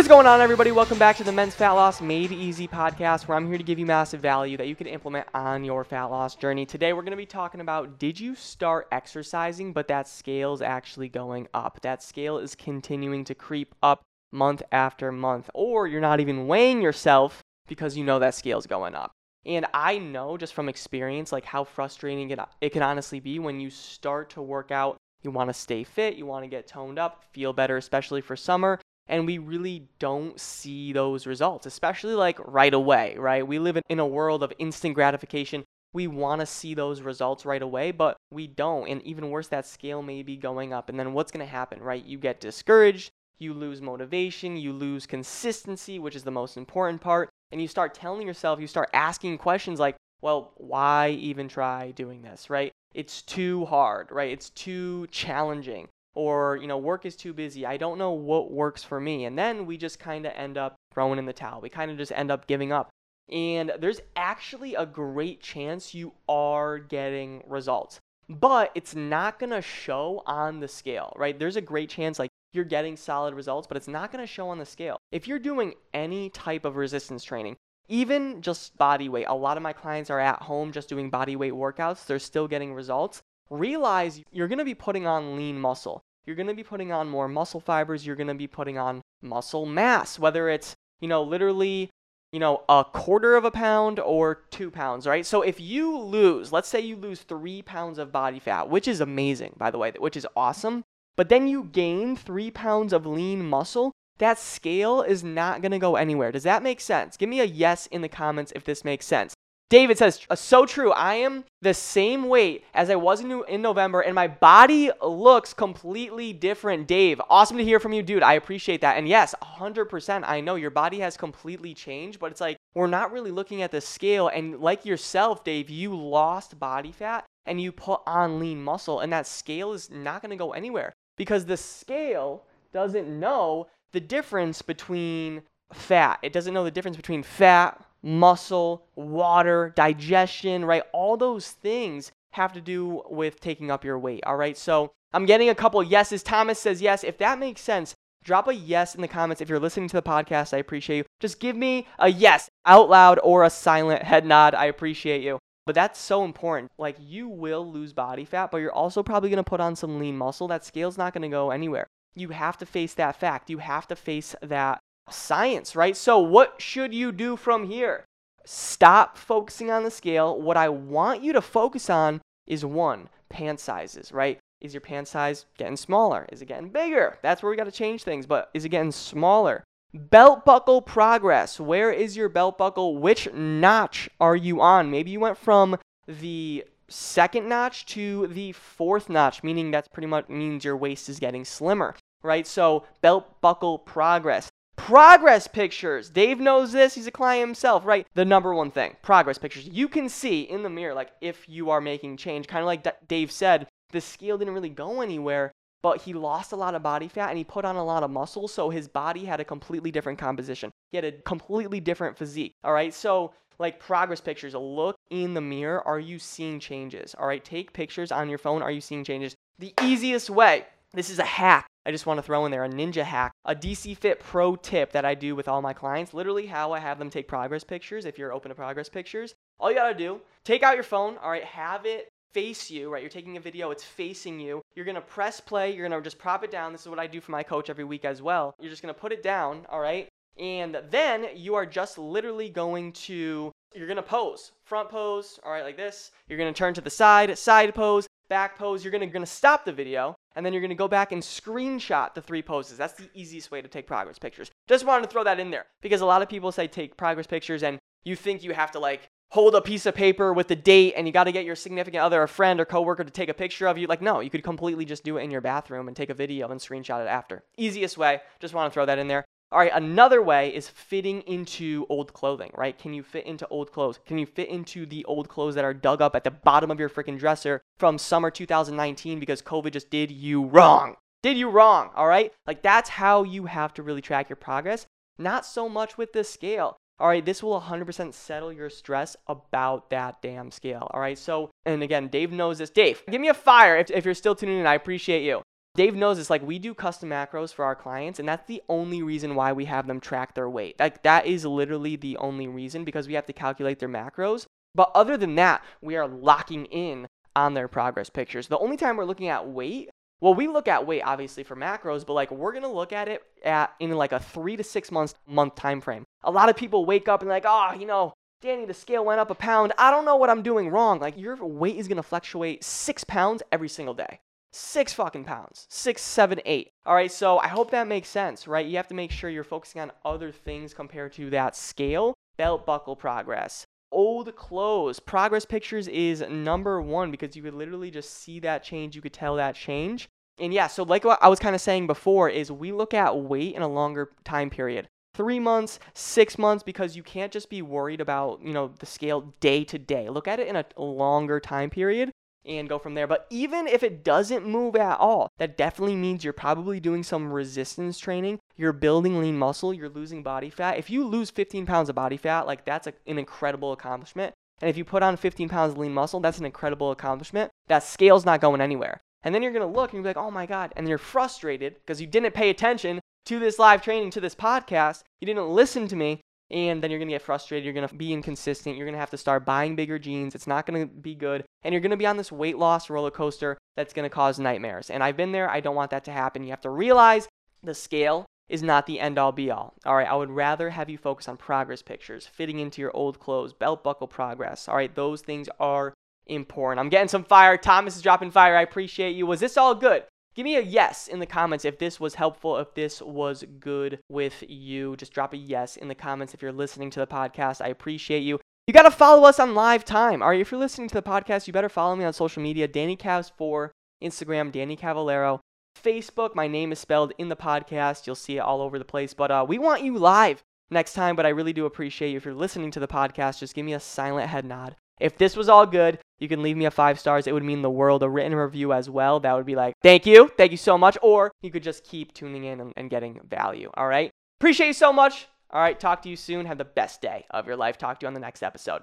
What is going on, everybody? Welcome back to the Men's Fat Loss Made Easy podcast, where I'm here to give you massive value that you can implement on your fat loss journey. Today, we're going to be talking about did you start exercising, but that scale is actually going up? That scale is continuing to creep up month after month, or you're not even weighing yourself because you know that scale is going up. And I know just from experience, like how frustrating it, it can honestly be when you start to work out. You want to stay fit, you want to get toned up, feel better, especially for summer and we really don't see those results, especially like right away, right? We live in a world of instant gratification. We want to see those results right away, but we don't. And even worse, that scale may be going up. And then what's going to happen, right? You get discouraged, you lose motivation, you lose consistency, which is the most important part. And you start telling yourself, you start asking questions like, well, why even try doing this, right? It's too hard, right? It's too challenging or you know work is too busy. I don't know what works for me. And then we just kind of end up throwing in the towel. We kind of just end up giving up. And there's actually a great chance you are getting results. But it's not going to show on the scale right? There's a great chance like you're getting solid results but it's not going to show on the scale. If you're doing any type of resistance training even just body weight a lot of my clients are at home just doing body weight workouts. They're still getting results realize you're going to be putting on lean muscle. You're going to be putting on more muscle fibers. You're going to be putting on muscle mass, whether it's, you know, literally, you know, a quarter of a pound or two pounds, right? So if you lose, let's say you lose three pounds of body fat, which is amazing, by the way, which is awesome, but then you gain three pounds of lean muscle, that scale is not going to go anywhere. Does that make sense? Give me a yes in the comments if this makes sense. David says, uh, so true. I am the same weight as I was in, in November, and my body looks completely different. Dave, awesome to hear from you, dude. I appreciate that. And yes, 100%. I know your body has completely changed, but it's like we're not really looking at the scale. And like yourself, Dave, you lost body fat and you put on lean muscle, and that scale is not going to go anywhere because the scale doesn't know the difference between fat. It doesn't know the difference between fat, muscle, water, digestion, right? All those things have to do with taking up your weight, all right? So I'm getting a couple yeses. Thomas says yes. If that makes sense, drop a yes in the comments. If you're listening to the podcast, I appreciate you. Just give me a yes out loud or a silent head nod. I appreciate you. But that's so important. Like you will lose body fat, but you're also probably going to put on some lean muscle. That scale's not going to go anywhere. You have to face that fact. You have to face that science, right? So, what should you do from here? Stop focusing on the scale. What I want you to focus on is one, pant sizes, right? Is your pant size getting smaller? Is it getting bigger? That's where we got to change things, but is it getting smaller? Belt buckle progress. Where is your belt buckle? Which notch are you on? Maybe you went from the second notch to the fourth notch, meaning that's pretty much means your waist is getting slimmer, right? So, belt buckle progress. Progress pictures. Dave knows this. He's a client himself, right? The number one thing progress pictures. You can see in the mirror, like if you are making change, kind of like D- Dave said, the scale didn't really go anywhere, but he lost a lot of body fat and he put on a lot of muscle, so his body had a completely different composition. He had a completely different physique, all right? So, like progress pictures, look in the mirror. Are you seeing changes? All right, take pictures on your phone. Are you seeing changes? The easiest way, this is a hack I just want to throw in there a ninja hack, a DC Fit Pro tip that I do with all my clients. Literally, how I have them take progress pictures. If you're open to progress pictures, all you gotta do, take out your phone, all right, have it face you, right? You're taking a video, it's facing you. You're gonna press play, you're gonna just prop it down. This is what I do for my coach every week as well. You're just gonna put it down, all right? And then you are just literally going to, you're gonna pose. Front pose, all right, like this. You're gonna turn to the side, side pose, back pose. You're gonna, gonna stop the video and then you're going to go back and screenshot the three poses. That's the easiest way to take progress pictures. Just wanted to throw that in there because a lot of people say take progress pictures and you think you have to like hold a piece of paper with the date and you got to get your significant other, a friend or coworker to take a picture of you. Like, no, you could completely just do it in your bathroom and take a video and screenshot it after. Easiest way. Just want to throw that in there. All right, another way is fitting into old clothing, right? Can you fit into old clothes? Can you fit into the old clothes that are dug up at the bottom of your freaking dresser from summer 2019 because COVID just did you wrong? Did you wrong, all right? Like that's how you have to really track your progress, not so much with the scale. All right, this will 100% settle your stress about that damn scale. All right, so, and again, Dave knows this. Dave, give me a fire if, if you're still tuning in. I appreciate you. Dave knows this. Like we do custom macros for our clients, and that's the only reason why we have them track their weight. Like that is literally the only reason because we have to calculate their macros. But other than that, we are locking in on their progress pictures. The only time we're looking at weight, well, we look at weight obviously for macros, but like we're gonna look at it at in like a three to six months month time frame. A lot of people wake up and like, oh, you know, Danny, the scale went up a pound. I don't know what I'm doing wrong. Like your weight is gonna fluctuate six pounds every single day six fucking pounds. Six seven eight. All right so i hope that makes sense right? You have to make sure you're focusing on other things compared to that scale. Belt buckle progress. Old clothes. Progress pictures is number one because you could literally just see that change. You could tell that change. And yeah so like what i was kind of saying before is we look at weight in a longer time period. Three months six months because you can't just be worried about you know the scale day to day. Look at it in a longer time period and go from there. But even if it doesn't move at all, that definitely means you're probably doing some resistance training. You're building lean muscle, you're losing body fat. If you lose 15 pounds of body fat, like that's a, an incredible accomplishment. And if you put on 15 pounds of lean muscle, that's an incredible accomplishment. That scale's not going anywhere. And then you're gonna look and you're like, oh my God. And you're frustrated because you didn't pay attention to this live training, to this podcast. You didn't listen to me and then you're going to get frustrated. You're going to be inconsistent. You're going to have to start buying bigger jeans. It's not going to be good. And you're going to be on this weight loss roller coaster that's going to cause nightmares. And I've been there. I don't want that to happen. You have to realize the scale is not the end all be all. All right, I would rather have you focus on progress pictures, fitting into your old clothes, belt buckle progress. All right, those things are important. I'm getting some fire. Thomas is dropping fire. I appreciate you. Was this all good? Give me a yes in the comments if this was helpful, if this was good with you. Just drop a yes in the comments if you're listening to the podcast. I appreciate you. You got to follow us on live time. All right, if you're listening to the podcast, you better follow me on social media Danny Cavs4, Instagram, Danny Cavallero, Facebook. My name is spelled in the podcast. You'll see it all over the place. But uh, we want you live next time. But I really do appreciate you. If you're listening to the podcast, just give me a silent head nod. If this was all good, you can leave me a five stars. It would mean the world. A written review as well. That would be like, thank you. Thank you so much. Or you could just keep tuning in and, and getting value. All right. Appreciate you so much. All right. Talk to you soon. Have the best day of your life. Talk to you on the next episode.